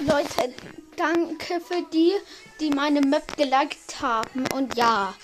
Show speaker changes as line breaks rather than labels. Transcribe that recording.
Leute, danke für die, die meine Map geliked haben. Und ja,